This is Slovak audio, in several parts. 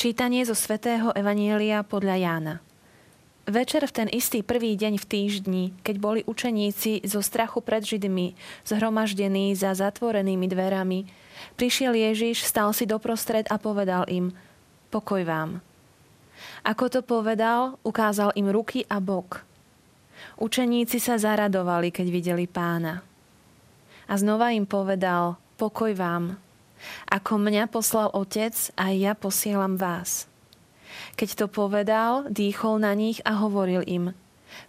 Čítanie zo svätého Evanielia podľa Jána. Večer v ten istý prvý deň v týždni, keď boli učeníci zo strachu pred Židmi zhromaždení za zatvorenými dverami, prišiel Ježiš, stal si doprostred a povedal im Pokoj vám. Ako to povedal, ukázal im ruky a bok. Učeníci sa zaradovali, keď videli pána. A znova im povedal Pokoj vám. Ako mňa poslal Otec, aj ja posielam vás. Keď to povedal, dýchol na nich a hovoril im,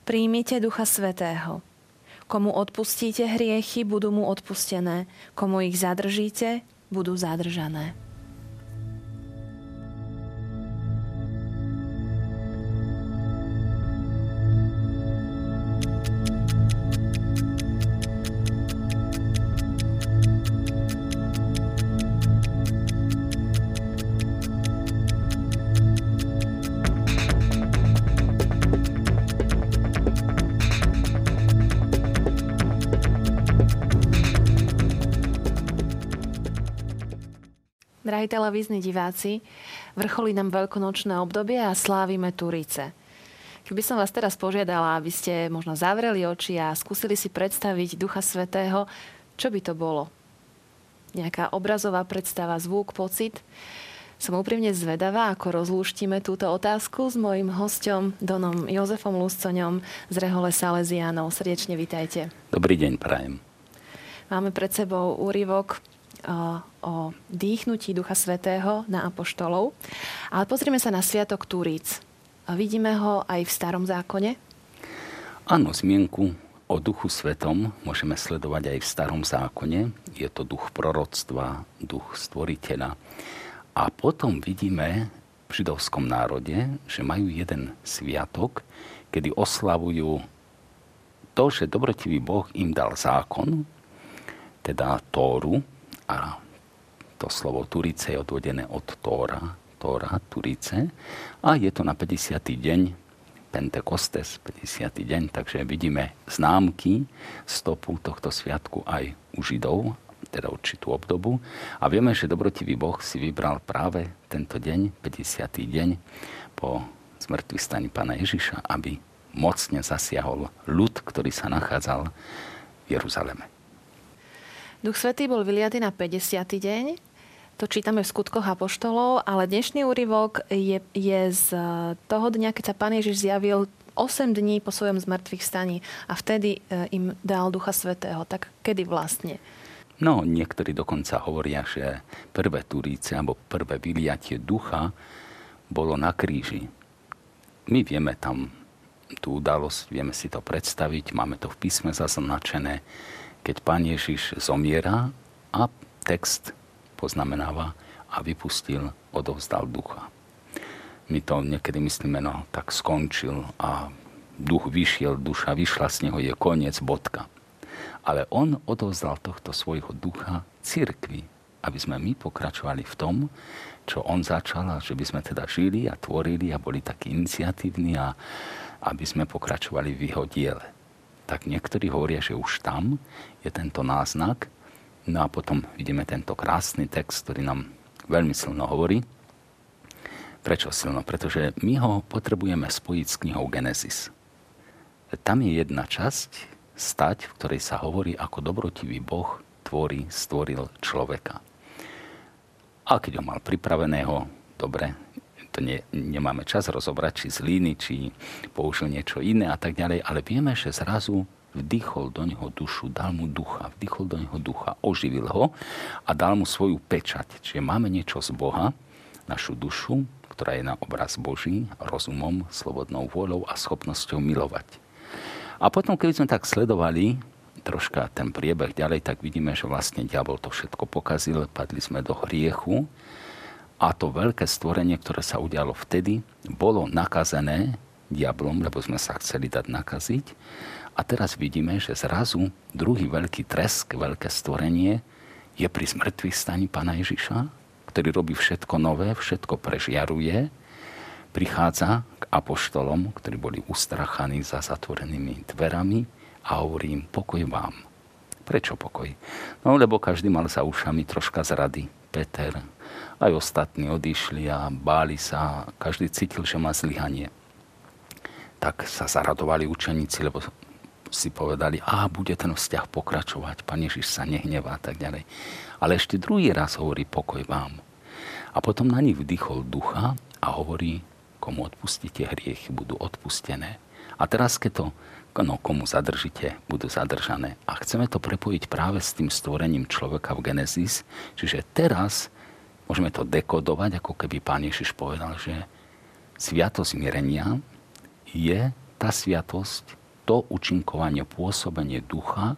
príjmite Ducha Svetého. Komu odpustíte hriechy, budú mu odpustené. Komu ich zadržíte, budú zadržané. Drahí televízni diváci, vrcholí nám veľkonočné obdobie a slávime Turice. Keby som vás teraz požiadala, aby ste možno zavreli oči a skúsili si predstaviť Ducha Svetého, čo by to bolo? Nejaká obrazová predstava, zvuk, pocit? Som úprimne zvedavá, ako rozlúštime túto otázku s mojim hostom Donom Jozefom Luscoňom z Rehole Salesianov. Srdečne vitajte. Dobrý deň, prajem. Máme pred sebou úryvok o dýchnutí Ducha Svetého na apoštolov. Ale pozrieme sa na Sviatok Turíc. Vidíme ho aj v starom zákone? Áno, zmienku o Duchu Svetom môžeme sledovať aj v starom zákone. Je to duch proroctva, duch stvoriteľa. A potom vidíme v židovskom národe, že majú jeden sviatok, kedy oslavujú to, že dobrotivý Boh im dal zákon, teda Tóru, a to slovo Turice je odvodené od Tóra, Tóra, Turice. A je to na 50. deň Pentekostes, 50. deň, takže vidíme známky stopu tohto sviatku aj u Židov, teda určitú obdobu. A vieme, že dobrotivý Boh si vybral práve tento deň, 50. deň po zmrtvý stani Pána Ježiša, aby mocne zasiahol ľud, ktorý sa nachádzal v Jeruzaleme. Duch Svetý bol vyliatý na 50. deň. To čítame v skutkoch Apoštolov, ale dnešný úryvok je, je z toho dňa, keď sa Pán Ježiš zjavil 8 dní po svojom zmrtvých staní a vtedy e, im dal Ducha Svetého. Tak kedy vlastne? No, niektorí dokonca hovoria, že prvé turíce alebo prvé vyliatie ducha bolo na kríži. My vieme tam tú udalosť, vieme si to predstaviť, máme to v písme zaznačené keď pán Ježiš zomiera a text poznamenáva a vypustil, odovzdal ducha. My to niekedy myslíme, no tak skončil a duch vyšiel, duša vyšla z neho, je koniec, bodka. Ale on odovzdal tohto svojho ducha cirkvi, aby sme my pokračovali v tom, čo on začal že by sme teda žili a tvorili a boli takí iniciatívni a aby sme pokračovali v jeho diele tak niektorí hovoria, že už tam je tento náznak. No a potom vidíme tento krásny text, ktorý nám veľmi silno hovorí. Prečo silno? Pretože my ho potrebujeme spojiť s knihou Genesis. Tam je jedna časť, stať, v ktorej sa hovorí, ako dobrotivý Boh tvorí, stvoril človeka. A keď ho mal pripraveného, dobre, to ne, nemáme čas rozobrať, či z líny, či použil niečo iné a tak ďalej, ale vieme, že zrazu vdychol do neho dušu, dal mu ducha, vdychol do neho ducha, oživil ho a dal mu svoju pečať. Čiže máme niečo z Boha, našu dušu, ktorá je na obraz Boží, rozumom, slobodnou vôľou a schopnosťou milovať. A potom, keď sme tak sledovali troška ten priebeh ďalej, tak vidíme, že vlastne diabol to všetko pokazil, padli sme do hriechu a to veľké stvorenie, ktoré sa udialo vtedy, bolo nakazené diablom, lebo sme sa chceli dať nakaziť. A teraz vidíme, že zrazu druhý veľký tresk, veľké stvorenie je pri zmrtvých staní Pána Ježiša, ktorý robí všetko nové, všetko prežiaruje, prichádza k apoštolom, ktorí boli ustrachaní za zatvorenými dverami a hovorí im pokoj vám. Prečo pokoj? No lebo každý mal za ušami troška zrady Peter, aj ostatní odišli a báli sa, každý cítil, že má zlyhanie. Tak sa zaradovali učeníci, lebo si povedali, a bude ten vzťah pokračovať, Pane Ježiš sa nehnevá a tak ďalej. Ale ešte druhý raz hovorí pokoj vám. A potom na nich vdychol ducha a hovorí, komu odpustíte hriechy, budú odpustené. A teraz, keď to no, komu zadržíte, budú zadržané. A chceme to prepojiť práve s tým stvorením človeka v Genesis. Čiže teraz Môžeme to dekodovať, ako keby pán Ježiš povedal, že sviatosť mirenia je tá sviatosť, to učinkovanie, pôsobenie ducha,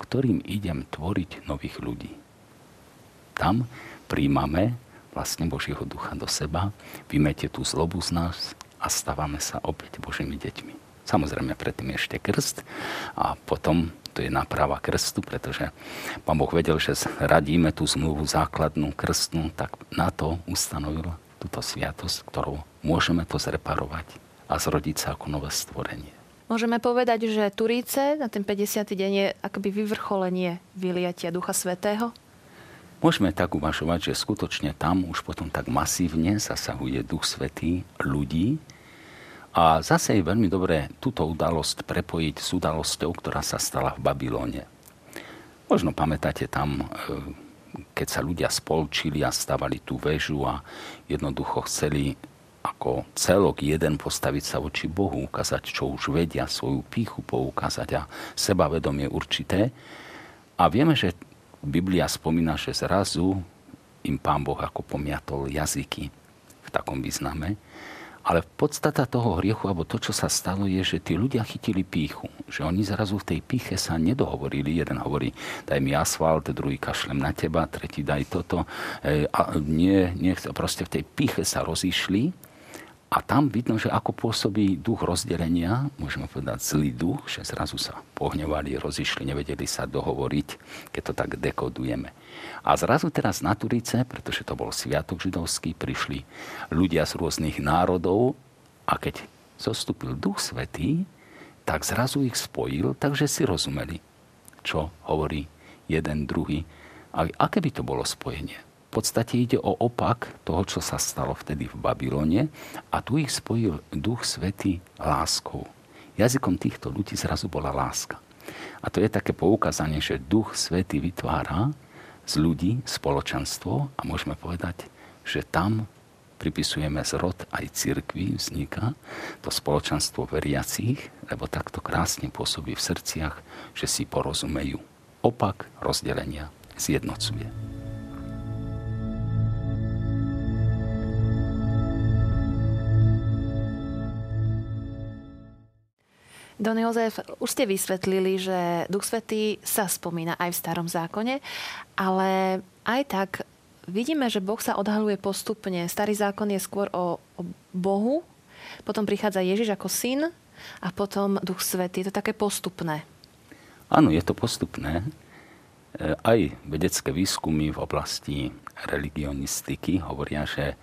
ktorým idem tvoriť nových ľudí. Tam príjmame vlastne Božieho ducha do seba, vymete tú zlobu z nás a stávame sa opäť Božími deťmi. Samozrejme predtým ešte krst a potom to je náprava krstu, pretože pán Boh vedel, že radíme tú zmluvu základnú krstnú, tak na to ustanovil túto sviatosť, ktorou môžeme to zreparovať a zrodiť sa ako nové stvorenie. Môžeme povedať, že Turíce na ten 50. deň je akoby vyvrcholenie vyliatia Ducha Svetého? Môžeme tak uvažovať, že skutočne tam už potom tak masívne zasahuje Duch Svetý ľudí, a zase je veľmi dobré túto udalosť prepojiť s udalosťou, ktorá sa stala v Babylone. Možno pamätáte tam, e, keď sa ľudia spolčili a stavali tú väžu a jednoducho chceli ako celok jeden postaviť sa voči Bohu, ukázať, čo už vedia, svoju píchu poukázať a sebavedomie určité. A vieme, že Biblia spomína, že zrazu im pán Boh ako pomiatol jazyky v takom význame. Ale podstata toho hriechu, alebo to, čo sa stalo, je, že tí ľudia chytili píchu. Že oni zrazu v tej píche sa nedohovorili. Jeden hovorí, daj mi asfalt, druhý kašlem na teba, tretí daj toto. E, a nie, nie, proste v tej píche sa rozišli a tam vidno, že ako pôsobí duch rozdelenia, môžeme povedať zlý duch, že zrazu sa pohnevali, rozišli, nevedeli sa dohovoriť, keď to tak dekodujeme. A zrazu teraz na Turice, pretože to bol sviatok židovský, prišli ľudia z rôznych národov a keď zostúpil duch svetý, tak zrazu ich spojil, takže si rozumeli, čo hovorí jeden, druhý. A aké by to bolo spojenie? V podstate ide o opak toho, čo sa stalo vtedy v Babylone a tu ich spojil Duch Svetý láskou. Jazykom týchto ľudí zrazu bola láska. A to je také poukázanie, že Duch Svetý vytvára z ľudí spoločenstvo a môžeme povedať, že tam pripisujeme zrod aj cirkvi vzniká to spoločenstvo veriacich, lebo takto krásne pôsobí v srdciach, že si porozumejú. Opak rozdelenia zjednocuje. Don Jozef, už ste vysvetlili, že Duch Svetý sa spomína aj v starom zákone, ale aj tak vidíme, že Boh sa odhaluje postupne. Starý zákon je skôr o, o Bohu, potom prichádza Ježiš ako syn a potom Duch Svetý. Je to také postupné. Áno, je to postupné. E, aj vedecké výskumy v oblasti religionistiky hovoria, že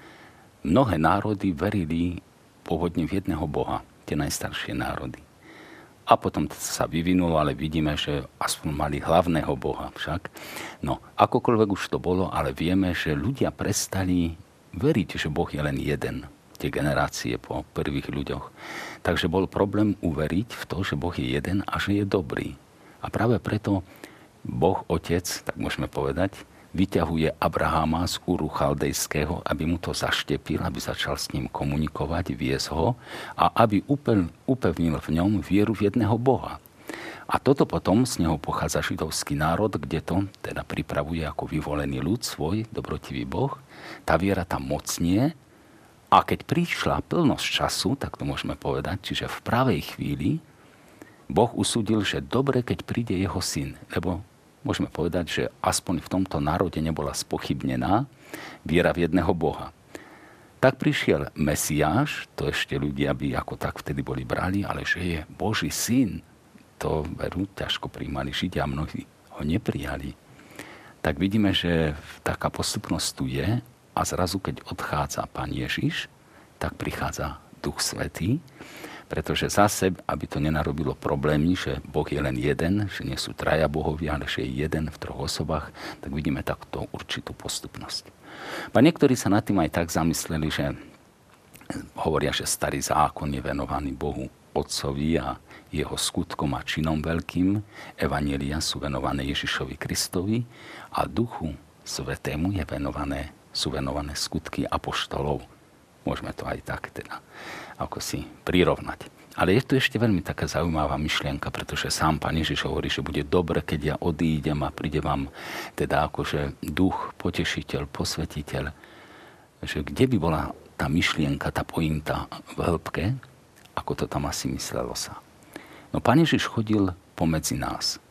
mnohé národy verili pôvodne v jedného Boha, tie najstaršie národy a potom sa vyvinulo, ale vidíme, že aspoň mali hlavného Boha však. No, akokoľvek už to bolo, ale vieme, že ľudia prestali veriť, že Boh je len jeden tie generácie po prvých ľuďoch. Takže bol problém uveriť v to, že Boh je jeden a že je dobrý. A práve preto Boh Otec, tak môžeme povedať, vyťahuje Abraháma z úru chaldejského, aby mu to zaštepil, aby začal s ním komunikovať, viesť ho a aby upevnil v ňom vieru v jedného Boha. A toto potom z neho pochádza židovský národ, kde to teda pripravuje ako vyvolený ľud svoj, dobrotivý Boh. Tá viera tam mocnie a keď prišla plnosť času, tak to môžeme povedať, čiže v pravej chvíli, Boh usúdil, že dobre, keď príde jeho syn, lebo môžeme povedať, že aspoň v tomto národe nebola spochybnená viera v jedného Boha. Tak prišiel Mesiáš, to ešte ľudia by ako tak vtedy boli brali, ale že je Boží syn, to veru ťažko príjmali Židia a mnohí ho neprijali. Tak vidíme, že taká postupnosť tu je a zrazu, keď odchádza Pán Ježiš, tak prichádza Duch Svetý. Pretože zase, aby to nenarobilo problémy, že Boh je len jeden, že nie sú traja bohovia, ale že je jeden v troch osobách, tak vidíme takto určitú postupnosť. A niektorí sa nad tým aj tak zamysleli, že hovoria, že starý zákon je venovaný Bohu Otcovi a jeho skutkom a činom veľkým. Evanielia sú venované Ježišovi Kristovi a Duchu Svetému je venované, sú venované skutky apoštolov. Môžeme to aj tak teda ako si prirovnať. Ale je tu ešte veľmi taká zaujímavá myšlienka, pretože sám Pán Ježiš hovorí, že bude dobre, keď ja odídem a príde vám teda akože duch, potešiteľ, posvetiteľ. Že kde by bola tá myšlienka, tá pointa v hĺbke, ako to tam asi myslelo sa. No Pán Ježiš chodil pomedzi nás.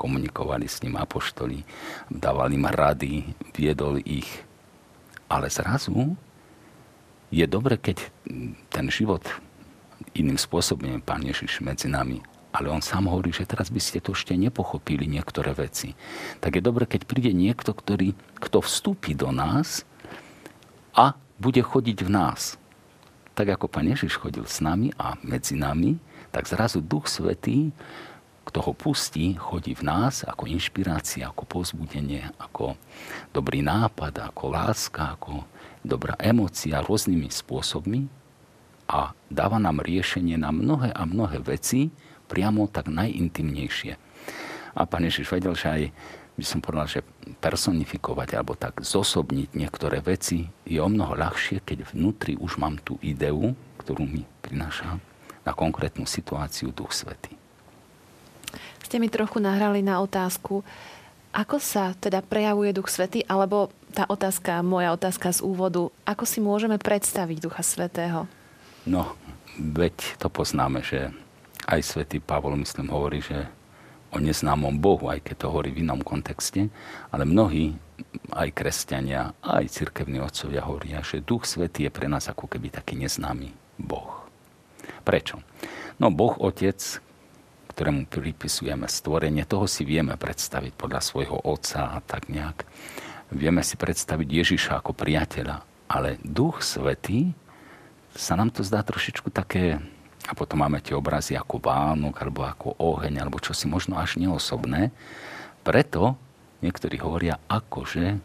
Komunikovali s ním apoštoli, dávali im rady, viedol ich. Ale zrazu je dobre, keď ten život iným spôsobom Pán Ježiš medzi nami. Ale on sám hovorí, že teraz by ste to ešte nepochopili niektoré veci. Tak je dobre, keď príde niekto, ktorý, kto vstúpi do nás a bude chodiť v nás. Tak ako Pán Ježiš chodil s nami a medzi nami, tak zrazu Duch Svetý, kto ho pustí, chodí v nás ako inšpirácia, ako pozbudenie, ako dobrý nápad, ako láska, ako dobrá emócia rôznymi spôsobmi a dáva nám riešenie na mnohé a mnohé veci, priamo tak najintimnejšie. A pán Ježiš vedel, že aj by som povedal, že personifikovať alebo tak zosobniť niektoré veci je o mnoho ľahšie, keď vnútri už mám tú ideu, ktorú mi prináša na konkrétnu situáciu Duch Svety. Ste mi trochu nahrali na otázku, ako sa teda prejavuje Duch Svety, alebo tá otázka, moja otázka z úvodu, ako si môžeme predstaviť Ducha Svetého? No, veď to poznáme, že aj svätý Pavol, myslím, hovorí, že o neznámom Bohu, aj keď to hovorí v inom kontexte, ale mnohí, aj kresťania, aj cirkevní otcovia hovoria, že Duch Svetý je pre nás ako keby taký neznámy Boh. Prečo? No Boh Otec, ktorému pripisujeme stvorenie, toho si vieme predstaviť podľa svojho otca a tak nejak. Vieme si predstaviť Ježiša ako priateľa, ale Duch Svetý sa nám to zdá trošičku také, a potom máme tie obrazy ako Vánok, alebo ako oheň, alebo čo si možno až neosobné. Preto niektorí hovoria, akože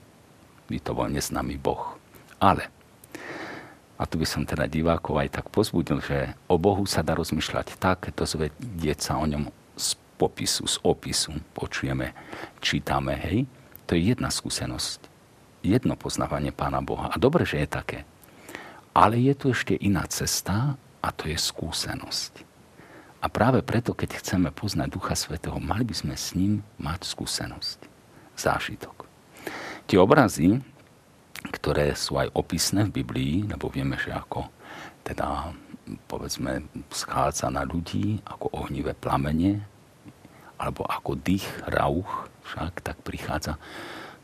by to bol neznámy Boh. Ale a tu by som teda divákov aj tak pozbudil, že o Bohu sa dá rozmýšľať tak, dozvedieť sa o ňom z popisu, z opisu, počujeme, čítame, hej. To je jedna skúsenosť. Jedno poznávanie Pána Boha. A dobre, že je také. Ale je tu ešte iná cesta a to je skúsenosť. A práve preto, keď chceme poznať Ducha Svetého, mali by sme s ním mať skúsenosť, zážitok. Tie obrazy, ktoré sú aj opisné v Biblii, lebo vieme, že ako teda povedzme schádza na ľudí ako ohnivé plamene, alebo ako dých, rauch, však tak prichádza.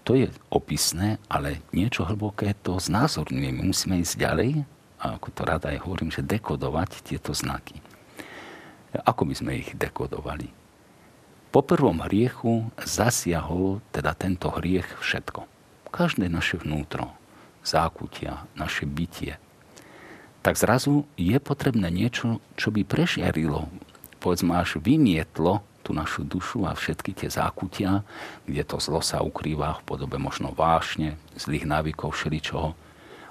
To je opisné, ale niečo hlboké to znázorňuje. My musíme ísť ďalej a ako to rada aj hovorím, že dekodovať tieto znaky. Ako by sme ich dekodovali? Po prvom hriechu zasiahol teda tento hriech všetko každé naše vnútro, zákutia, naše bytie, tak zrazu je potrebné niečo, čo by prežiarilo, povedzme až vymietlo tú našu dušu a všetky tie zákutia, kde to zlo sa ukrýva v podobe možno vášne, zlých návykov, všeličoho.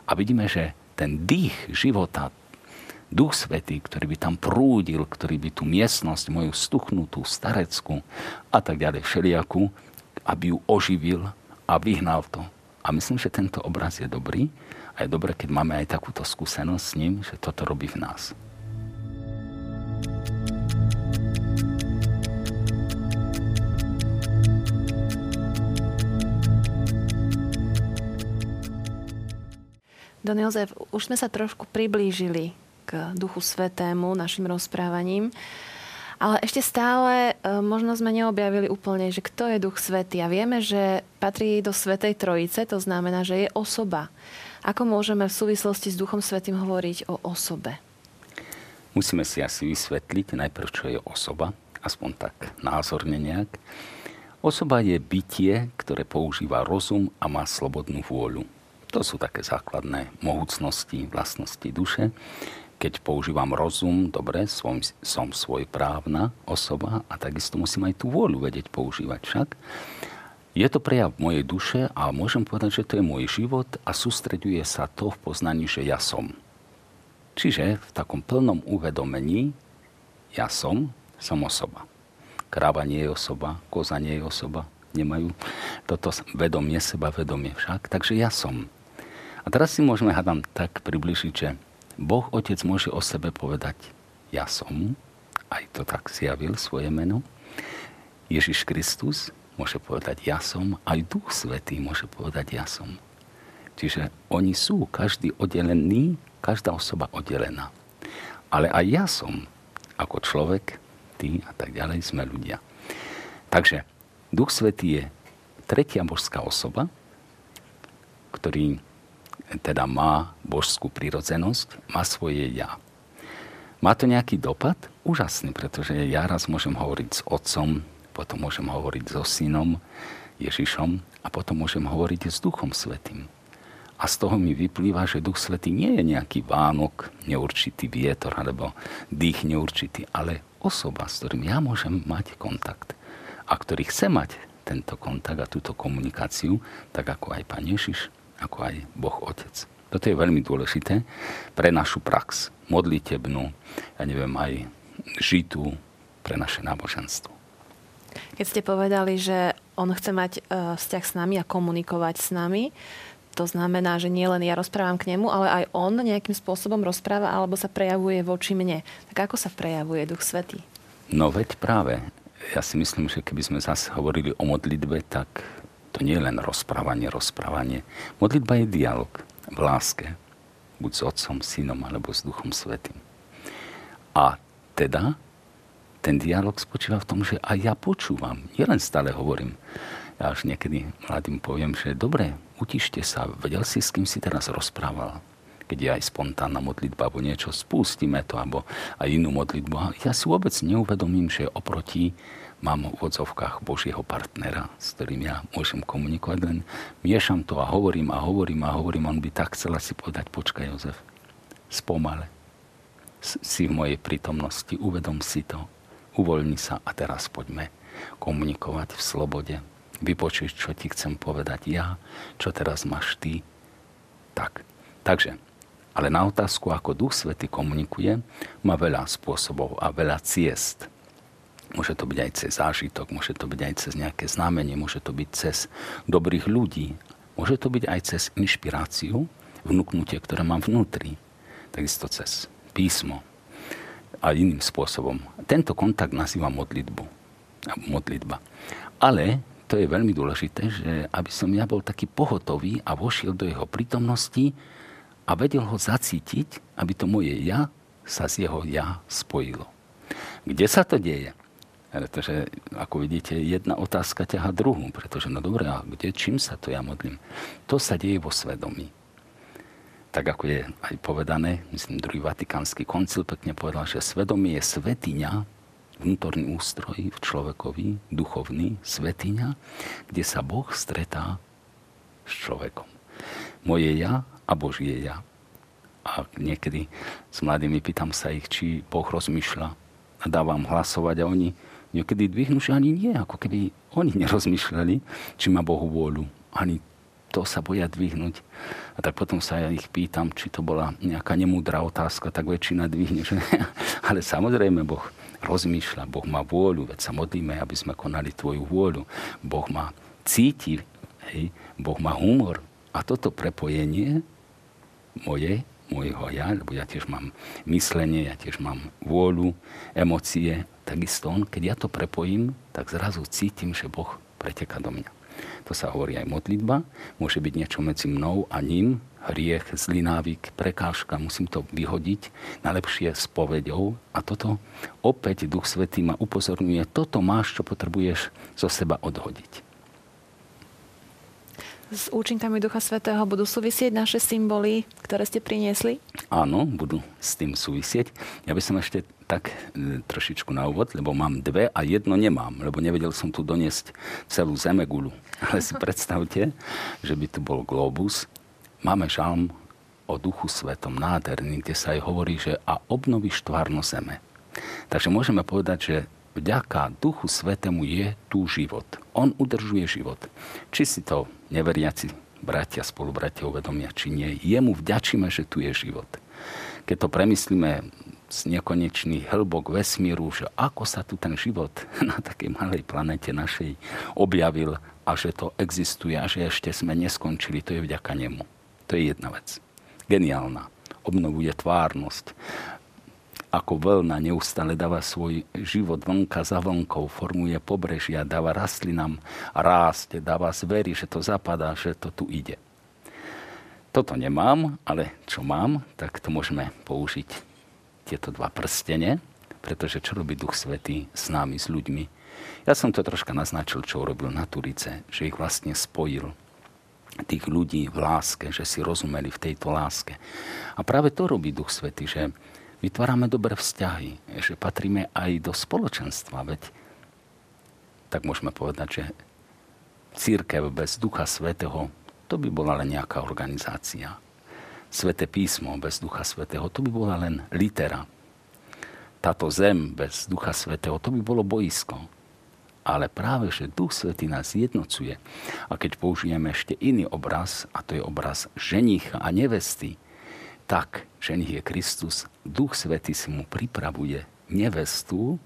A vidíme, že ten dých života, Duch Svetý, ktorý by tam prúdil, ktorý by tú miestnosť moju stuchnutú, stareckú a tak ďalej všelijakú, aby ju oživil, a vyhnal to. A myslím, že tento obraz je dobrý a je dobré, keď máme aj takúto skúsenosť s ním, že toto robí v nás. Don Jozef, už sme sa trošku priblížili k Duchu Svetému našim rozprávaním. Ale ešte stále e, možno sme neobjavili úplne, že kto je Duch Svetý. A vieme, že patrí do Svetej Trojice, to znamená, že je osoba. Ako môžeme v súvislosti s Duchom Svetým hovoriť o osobe? Musíme si asi vysvetliť najprv, čo je osoba, aspoň tak názorne nejak. Osoba je bytie, ktoré používa rozum a má slobodnú vôľu. To sú také základné mohúcnosti, vlastnosti duše. Keď používam rozum, dobre, som, som svojprávna osoba a takisto musím aj tú vôľu vedieť používať však. Je to prejav mojej duše a môžem povedať, že to je môj život a sústreďuje sa to v poznaní, že ja som. Čiže v takom plnom uvedomení ja som, som osoba. Kráva nie je osoba, koza nie je osoba, nemajú toto vedomie, seba vedomie však. Takže ja som. A teraz si môžeme, hádam, tak približiť, že Boh Otec môže o sebe povedať ja som, aj to tak zjavil svoje meno. Ježiš Kristus môže povedať ja som, aj Duch Svetý môže povedať ja som. Čiže oni sú, každý oddelený, každá osoba oddelená. Ale aj ja som, ako človek, ty a tak ďalej, sme ľudia. Takže Duch Svetý je tretia božská osoba, ktorý teda má božskú prírodzenosť, má svoje ja. Má to nejaký dopad? Úžasný, pretože ja raz môžem hovoriť s otcom, potom môžem hovoriť so synom Ježišom a potom môžem hovoriť s Duchom Svetým. A z toho mi vyplýva, že Duch Svetý nie je nejaký vánok, neurčitý vietor alebo dých neurčitý, ale osoba, s ktorým ja môžem mať kontakt a ktorý chce mať tento kontakt a túto komunikáciu, tak ako aj Pán Ježiš ako aj Boh Otec. Toto je veľmi dôležité pre našu prax, modlitebnú, ja neviem, aj žitú pre naše náboženstvo. Keď ste povedali, že on chce mať e, vzťah s nami a komunikovať s nami, to znamená, že nie len ja rozprávam k nemu, ale aj on nejakým spôsobom rozpráva alebo sa prejavuje voči mne. Tak ako sa prejavuje Duch Svetý? No veď práve. Ja si myslím, že keby sme zase hovorili o modlitbe, tak to nie je len rozprávanie, rozprávanie. Modlitba je dialog v láske. Buď s Otcom, Synom alebo s Duchom Svetým. A teda ten dialog spočíva v tom, že aj ja počúvam. len stále hovorím. Ja až niekedy mladým poviem, že dobre, utište sa, vedel si, s kým si teraz rozprával. Keď je aj spontánna modlitba alebo niečo, spustíme to, alebo aj inú modlitbu. A ja si vôbec neuvedomím, že oproti mám v odzovkách Božieho partnera, s ktorým ja môžem komunikovať, len miešam to a hovorím a hovorím a hovorím. On by tak chcel si povedať, počkaj Jozef, spomale. Si v mojej prítomnosti, uvedom si to, uvoľni sa a teraz poďme komunikovať v slobode. Vypočuť, čo ti chcem povedať ja, čo teraz máš ty. Tak. Takže, ale na otázku, ako Duch Svety komunikuje, má veľa spôsobov a veľa ciest Môže to byť aj cez zážitok, môže to byť aj cez nejaké znamenie, môže to byť cez dobrých ľudí, môže to byť aj cez inšpiráciu, vnúknutie, ktoré mám vnútri. Takisto cez písmo a iným spôsobom. Tento kontakt nazývam modlitbu. Modlitba. Ale to je veľmi dôležité, že aby som ja bol taký pohotový a vošiel do jeho prítomnosti a vedel ho zacítiť, aby to moje ja sa z jeho ja spojilo. Kde sa to deje? Pretože, ako vidíte, jedna otázka ťaha druhú. Pretože, no dobre, a kde, čím sa to ja modlím? To sa deje vo svedomí. Tak ako je aj povedané, myslím, druhý vatikánsky koncil pekne povedal, že svedomie je svetiňa, vnútorný ústroj v človekovi, duchovný, svetiňa, kde sa Boh stretá s človekom. Moje ja a Božie ja. A niekedy s mladými pýtam sa ich, či Boh rozmýšľa a dávam hlasovať a oni niekedy dvihnú, že ani nie, ako keby oni nerozmýšľali, či má Bohu vôľu. Ani to sa boja dvihnúť. A tak potom sa ja ich pýtam, či to bola nejaká nemúdra otázka, tak väčšina dvihne. Že... Ale samozrejme, Boh rozmýšľa, Boh má vôľu, veď sa modlíme, aby sme konali tvoju vôľu. Boh má cíti, hej? Boh má humor. A toto prepojenie moje, môjho ja, lebo ja tiež mám myslenie, ja tiež mám vôľu, emócie takisto on, keď ja to prepojím, tak zrazu cítim, že Boh preteka do mňa. To sa hovorí aj modlitba. Môže byť niečo medzi mnou a ním, hriech, zlý návyk, prekážka, musím to vyhodiť, najlepšie s povedou. A toto opäť Duch Svetý ma upozorňuje, toto máš, čo potrebuješ zo seba odhodiť s účinkami Ducha Svetého budú súvisieť naše symboly, ktoré ste priniesli? Áno, budú s tým súvisieť. Ja by som ešte tak e, trošičku na úvod, lebo mám dve a jedno nemám, lebo nevedel som tu doniesť celú zemegulu. Ale si predstavte, že by tu bol globus. Máme žalm o Duchu Svetom nádherný, kde sa aj hovorí, že a obnovíš tvárno zeme. Takže môžeme povedať, že vďaka Duchu Svetému je tu život. On udržuje život. Či si to neveriaci bratia, spolubratia uvedomia, či nie. Jemu vďačíme, že tu je život. Keď to premyslíme z nekonečných hĺbok vesmíru, že ako sa tu ten život na takej malej planete našej objavil a že to existuje a že ešte sme neskončili, to je vďaka nemu. To je jedna vec. Geniálna. Obnovuje tvárnosť, ako vlna neustále dáva svoj život vlnka za vlnkou, formuje pobrežia, dáva rastlinám rásť, dáva zvery, že to zapadá, že to tu ide. Toto nemám, ale čo mám, tak to môžeme použiť tieto dva prstene, pretože čo robí Duch Svetý s nami, s ľuďmi. Ja som to troška naznačil, čo urobil na Turice, že ich vlastne spojil tých ľudí v láske, že si rozumeli v tejto láske. A práve to robí Duch Svetý, že vytvárame dobré vzťahy, že patríme aj do spoločenstva, veď tak môžeme povedať, že církev bez Ducha Svetého, to by bola len nejaká organizácia. Sveté písmo bez Ducha Svetého, to by bola len litera. Táto zem bez Ducha Svetého, to by bolo boisko. Ale práve, že Duch Svetý nás jednocuje. A keď použijeme ešte iný obraz, a to je obraz ženicha a nevesty, tak, že nech je Kristus, Duch Svetý si mu pripravuje nevestu,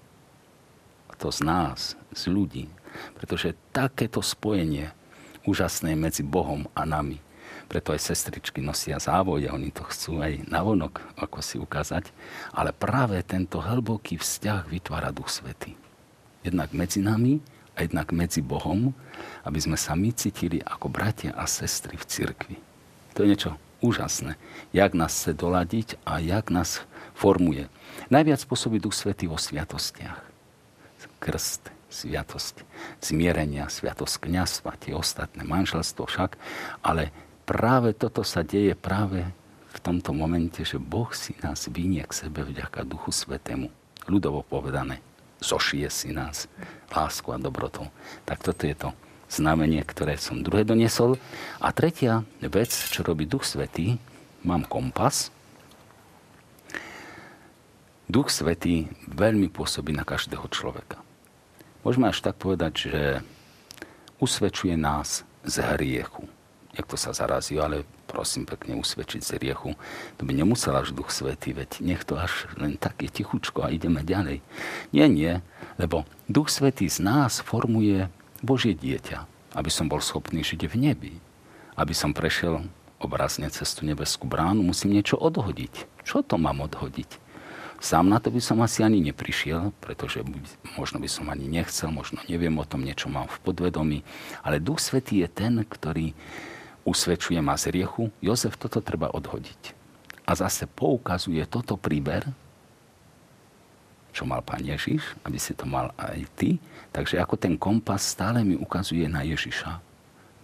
to z nás, z ľudí. Pretože takéto spojenie úžasné medzi Bohom a nami. Preto aj sestričky nosia závoj a oni to chcú aj navonok, ako si ukázať. Ale práve tento hlboký vzťah vytvára Duch Svetý. Jednak medzi nami a jednak medzi Bohom, aby sme sa my cítili ako bratia a sestry v cirkvi. To je niečo úžasné, jak nás chce doladiť a jak nás formuje. Najviac pôsobí Duch Svetý vo sviatostiach. Krst, sviatosť zmierenia, sviatosť kniazstva, tie ostatné, manželstvo však, ale práve toto sa deje práve v tomto momente, že Boh si nás vynie k sebe vďaka Duchu Svetému. Ľudovo povedané, zošije si nás lásku a dobrotou. Tak toto je to znamenie, ktoré som druhé doniesol. A tretia vec, čo robí Duch Svetý, mám kompas. Duch Svetý veľmi pôsobí na každého človeka. Môžeme až tak povedať, že usvedčuje nás z hriechu. Jak to sa zarazí, ale prosím pekne usvedčiť z hriechu. To by nemusel až Duch Svetý, veď nech to až len tak je tichučko a ideme ďalej. Nie, nie, lebo Duch Svetý z nás formuje Božie dieťa, aby som bol schopný žiť v nebi. Aby som prešiel obrazne cez tú nebeskú bránu, musím niečo odhodiť. Čo to mám odhodiť? Sám na to by som asi ani neprišiel, pretože možno by som ani nechcel, možno neviem o tom, niečo mám v podvedomí. Ale Duch Svetý je ten, ktorý usvedčuje ma z riechu. Jozef, toto treba odhodiť. A zase poukazuje toto príber, čo mal pán Ježiš, aby si to mal aj ty. Takže ako ten kompas stále mi ukazuje na Ježiša.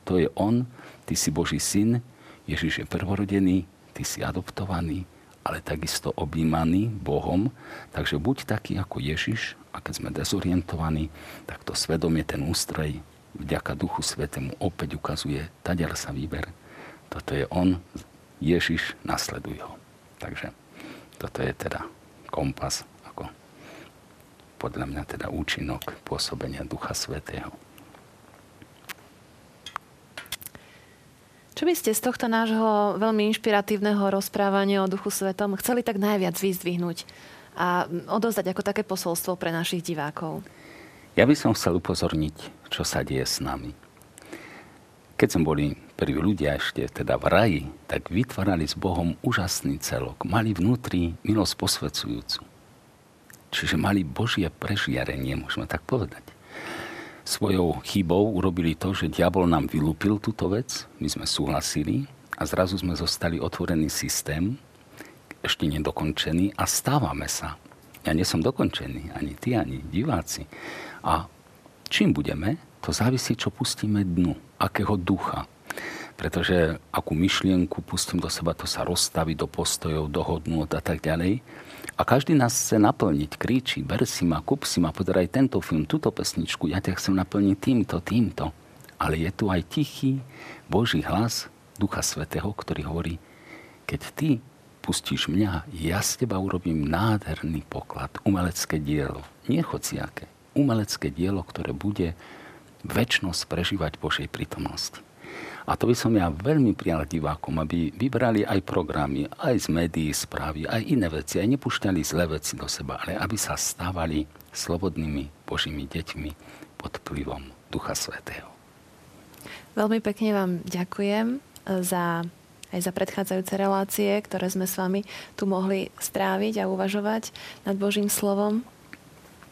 To je on, ty si Boží syn, Ježiš je prvorodený, ty si adoptovaný, ale takisto objímaný Bohom. Takže buď taký ako Ježiš a keď sme dezorientovaní, tak to svedomie, ten ústroj vďaka Duchu Svetému opäť ukazuje, tadiaľ sa výber. Toto je on, Ježiš, nasleduj ho. Takže toto je teda kompas podľa mňa teda účinok pôsobenia Ducha Svetého. Čo by ste z tohto nášho veľmi inšpiratívneho rozprávania o Duchu Svetom chceli tak najviac vyzdvihnúť a odozdať ako také posolstvo pre našich divákov? Ja by som chcel upozorniť, čo sa deje s nami. Keď sme boli prví ľudia ešte teda v raji, tak vytvárali s Bohom úžasný celok. Mali vnútri milosť posvedzujúcu. Čiže mali Božie prežiarenie, môžeme tak povedať. Svojou chybou urobili to, že diabol nám vylúpil túto vec, my sme súhlasili a zrazu sme zostali otvorený systém, ešte nedokončený a stávame sa. Ja nie som dokončený, ani ty, ani diváci. A čím budeme, to závisí, čo pustíme dnu, akého ducha. Pretože akú myšlienku pustím do seba, to sa rozstaví do postojov, do hodnôt a tak ďalej. A každý nás chce naplniť, kričí, ber si ma, kup si ma, podaraj tento film, túto pesničku, ja ťa chcem naplniť týmto, týmto. Ale je tu aj tichý Boží hlas Ducha Svetého, ktorý hovorí, keď ty pustíš mňa, ja z teba urobím nádherný poklad, umelecké dielo. Nie chociaké. Umelecké dielo, ktoré bude väčšnosť prežívať Božej prítomnosti. A to by som ja veľmi prijal divákom, aby vybrali aj programy, aj z médií správy, aj iné veci, aj nepúšťali zlé veci do seba, ale aby sa stávali slobodnými Božími deťmi pod vplyvom Ducha Svetého. Veľmi pekne vám ďakujem eh, za aj za predchádzajúce relácie, ktoré sme s vami tu mohli stráviť a uvažovať nad Božím slovom.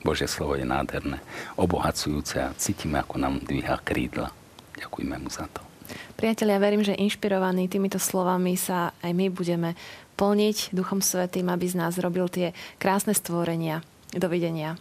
Božie slovo je nádherné, obohacujúce a cítime, ako nám dvíha krídla. Ďakujeme mu za to. Priatelia, verím, že inšpirovaní týmito slovami sa aj my budeme plniť Duchom Svetým, aby z nás robil tie krásne stvorenia. Dovidenia.